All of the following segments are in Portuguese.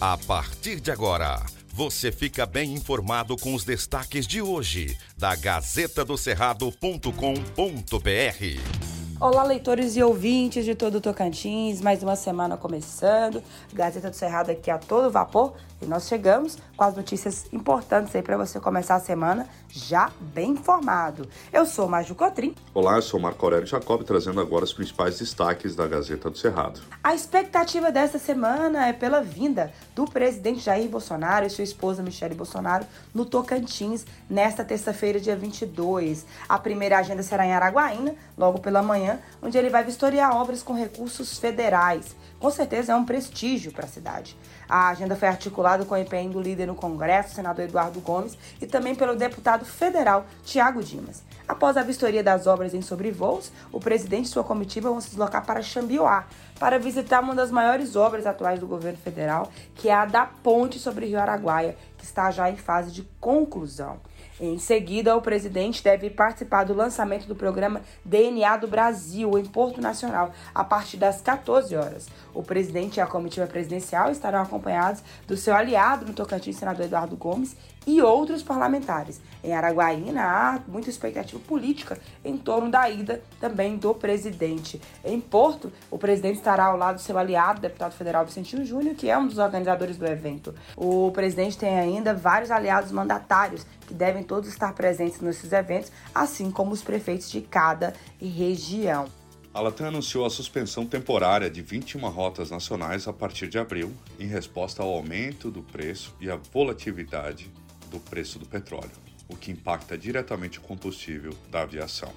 A partir de agora, você fica bem informado com os destaques de hoje da Gazeta do Cerrado.com.br. Olá, leitores e ouvintes de todo o Tocantins, mais uma semana começando. Gazeta do Cerrado aqui a todo vapor e nós chegamos com as notícias importantes aí para você começar a semana já bem informado. Eu sou Maju Cotrim. Olá, eu sou Marco Aurélio Jacob, trazendo agora os principais destaques da Gazeta do Cerrado. A expectativa desta semana é pela vinda do presidente Jair Bolsonaro e sua esposa Michele Bolsonaro no Tocantins nesta terça-feira, dia 22. A primeira agenda será em Araguaína, logo pela manhã, onde ele vai vistoriar obras com recursos federais. Com certeza é um prestígio para a cidade. A agenda foi articulada com o empenho do líder no Congresso, senador Eduardo Gomes, e também pelo deputado federal Tiago Dimas. Após a vistoria das obras em sobrevoos, o presidente e sua comitiva vão se deslocar para Xambioá para visitar uma das maiores obras atuais do governo federal, que é a da ponte sobre o Rio Araguaia, que está já em fase de conclusão. Em seguida, o presidente deve participar do lançamento do programa DNA do Brasil em Porto Nacional, a partir das 14 horas. O presidente e a comitiva presidencial estarão acompanhados do seu aliado no Tocantins, senador Eduardo Gomes, e outros parlamentares. Em Araguaína há muita expectativa política em torno da ida também do presidente. Em Porto, o presidente estará ao lado do seu aliado, deputado federal Vicentino Júnior, que é um dos organizadores do evento. O presidente tem ainda vários aliados mandatários que devem todos estar presentes nesses eventos, assim como os prefeitos de cada região. A Latam anunciou a suspensão temporária de 21 rotas nacionais a partir de abril, em resposta ao aumento do preço e à volatilidade do preço do petróleo, o que impacta diretamente o combustível da aviação.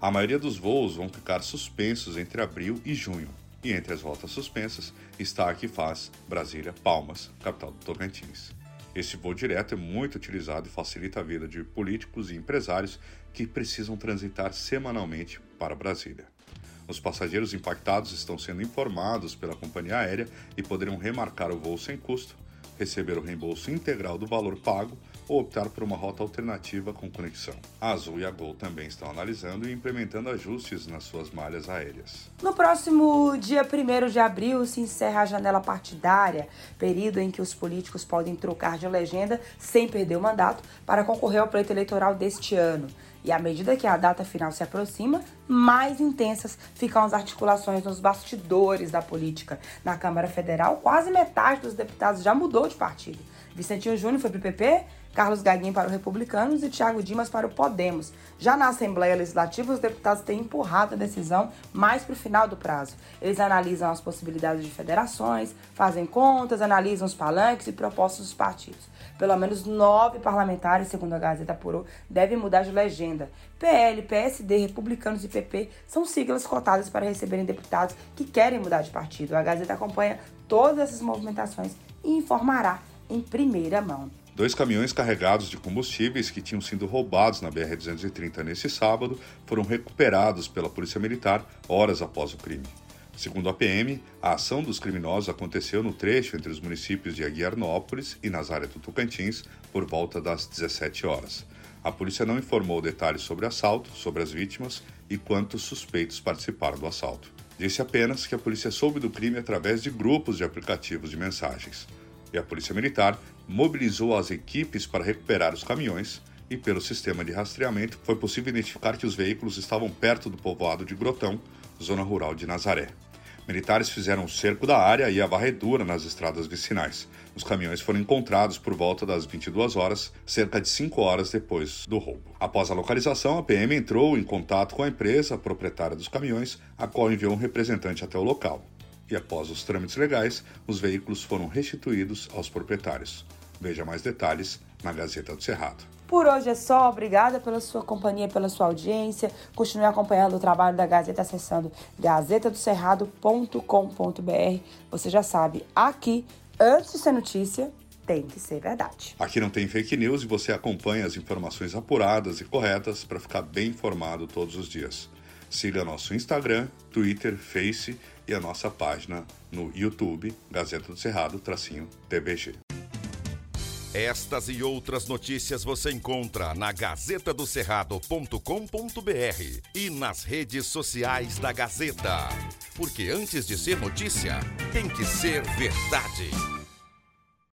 A maioria dos voos vão ficar suspensos entre abril e junho, e entre as rotas suspensas está a que faz Brasília Palmas, capital do Tocantins. Esse voo direto é muito utilizado e facilita a vida de políticos e empresários que precisam transitar semanalmente para Brasília. Os passageiros impactados estão sendo informados pela companhia aérea e poderão remarcar o voo sem custo, receber o reembolso integral do valor pago ou optar por uma rota alternativa com conexão. A Azul e a Gol também estão analisando e implementando ajustes nas suas malhas aéreas. No próximo dia 1 de abril se encerra a janela partidária, período em que os políticos podem trocar de legenda sem perder o mandato para concorrer ao pleito eleitoral deste ano. E à medida que a data final se aproxima, mais intensas ficam as articulações nos bastidores da política. Na Câmara Federal, quase metade dos deputados já mudou de partido. Vicentinho Júnior foi para o PP, Carlos Gaguinho para o Republicanos e Tiago Dimas para o Podemos. Já na Assembleia Legislativa, os deputados têm empurrado a decisão mais para o final do prazo. Eles analisam as possibilidades de federações, fazem contas, analisam os palanques e propostas dos partidos. Pelo menos nove parlamentares, segundo a Gazeta Apurou, devem mudar de legenda. PL, PSD, Republicanos e PP são siglas cotadas para receberem deputados que querem mudar de partido. A Gazeta acompanha todas essas movimentações e informará em primeira mão. Dois caminhões carregados de combustíveis que tinham sido roubados na BR-230 nesse sábado foram recuperados pela Polícia Militar horas após o crime. Segundo a PM, a ação dos criminosos aconteceu no trecho entre os municípios de Aguiarnópolis e Nazaré do Tocantins por volta das 17 horas. A polícia não informou detalhes sobre o assalto, sobre as vítimas e quantos suspeitos participaram do assalto. Disse apenas que a polícia soube do crime através de grupos de aplicativos de mensagens e a Polícia Militar mobilizou as equipes para recuperar os caminhões e, pelo sistema de rastreamento, foi possível identificar que os veículos estavam perto do povoado de Grotão, zona rural de Nazaré. Militares fizeram o cerco da área e a varredura nas estradas vicinais. Os caminhões foram encontrados por volta das 22 horas, cerca de 5 horas depois do roubo. Após a localização, a PM entrou em contato com a empresa proprietária dos caminhões, a qual enviou um representante até o local e, após os trâmites legais, os veículos foram restituídos aos proprietários. Veja mais detalhes na Gazeta do Cerrado. Por hoje é só. Obrigada pela sua companhia, pela sua audiência. Continue acompanhando o trabalho da Gazeta acessando gazetadocerrado.com.br. Você já sabe, aqui, antes de ser notícia, tem que ser verdade. Aqui não tem fake news e você acompanha as informações apuradas e corretas para ficar bem informado todos os dias. Siga nosso Instagram, Twitter, Face e a nossa página no YouTube, Gazeta do Cerrado, tracinho TBG. Estas e outras notícias você encontra na gazetadocerrado.com.br e nas redes sociais da Gazeta. Porque antes de ser notícia, tem que ser verdade.